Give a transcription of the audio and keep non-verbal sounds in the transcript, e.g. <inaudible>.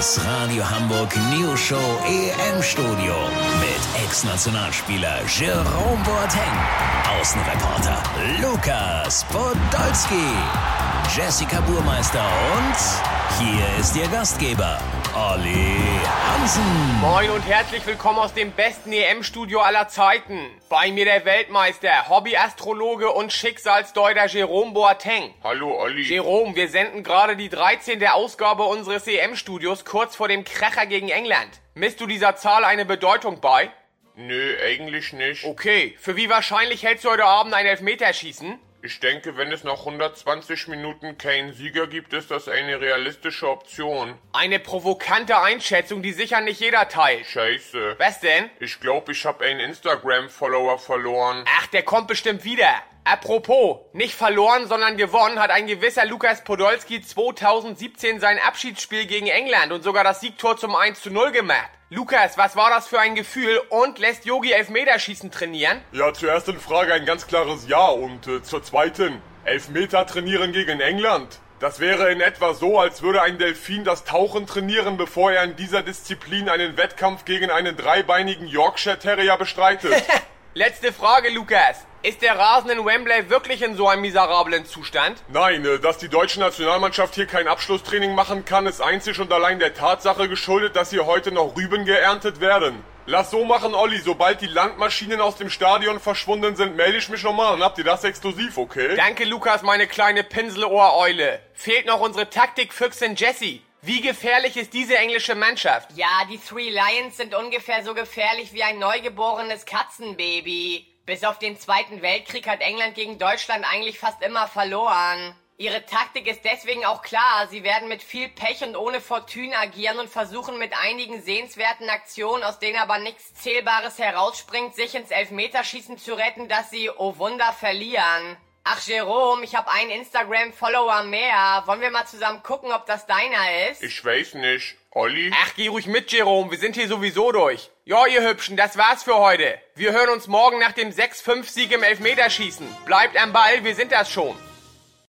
Das Radio Hamburg News Show EM Studio mit Ex-Nationalspieler Jerome Boateng, Außenreporter Lukas Podolski, Jessica Burmeister und hier ist Ihr Gastgeber Olli Hansen. Moin und herzlich willkommen aus dem besten EM-Studio aller Zeiten. Bei mir der Weltmeister, Hobbyastrologe und Schicksalsdeuter Jerome Boateng. Hallo Olli. Jerome, wir senden gerade die 13. Ausgabe unseres EM-Studios kurz vor dem Kracher gegen England. Misst du dieser Zahl eine Bedeutung bei? Nö, eigentlich nicht. Okay, für wie wahrscheinlich hältst du heute Abend ein Elfmeterschießen? Ich denke, wenn es noch 120 Minuten keinen Sieger gibt, ist das eine realistische Option. Eine provokante Einschätzung, die sicher nicht jeder teilt. Scheiße. Was denn? Ich glaube, ich habe einen Instagram-Follower verloren. Ach, der kommt bestimmt wieder. Apropos, nicht verloren, sondern gewonnen hat ein gewisser Lukas Podolski 2017 sein Abschiedsspiel gegen England und sogar das Siegtor zum 1 zu 0 gemacht. Lukas, was war das für ein Gefühl und lässt Yogi Elfmeterschießen trainieren? Ja, zur ersten Frage ein ganz klares Ja und äh, zur zweiten Elfmeter trainieren gegen England. Das wäre in etwa so, als würde ein Delfin das Tauchen trainieren, bevor er in dieser Disziplin einen Wettkampf gegen einen dreibeinigen Yorkshire Terrier bestreitet. <laughs> Letzte Frage, Lukas. Ist der Rasen in Wembley wirklich in so einem miserablen Zustand? Nein, äh, dass die deutsche Nationalmannschaft hier kein Abschlusstraining machen kann, ist einzig und allein der Tatsache geschuldet, dass hier heute noch Rüben geerntet werden. Lass so machen, Olli. Sobald die Landmaschinen aus dem Stadion verschwunden sind, melde ich mich nochmal und habt ihr das exklusiv, okay? Danke, Lukas, meine kleine Pinselohreule. Fehlt noch unsere Taktikfüchsin Jessie. Wie gefährlich ist diese englische Mannschaft? Ja, die Three Lions sind ungefähr so gefährlich wie ein neugeborenes Katzenbaby. Bis auf den Zweiten Weltkrieg hat England gegen Deutschland eigentlich fast immer verloren. Ihre Taktik ist deswegen auch klar. Sie werden mit viel Pech und ohne Fortune agieren und versuchen mit einigen sehenswerten Aktionen, aus denen aber nichts Zählbares herausspringt, sich ins Elfmeterschießen zu retten, dass sie, oh Wunder, verlieren. Ach, Jerome, ich habe einen Instagram-Follower mehr. Wollen wir mal zusammen gucken, ob das deiner ist? Ich weiß nicht. Olli? Ach, geh ruhig mit, Jerome. Wir sind hier sowieso durch. Ja, ihr Hübschen, das war's für heute. Wir hören uns morgen nach dem 6-5-Sieg im Elfmeterschießen. Bleibt am Ball, wir sind das schon.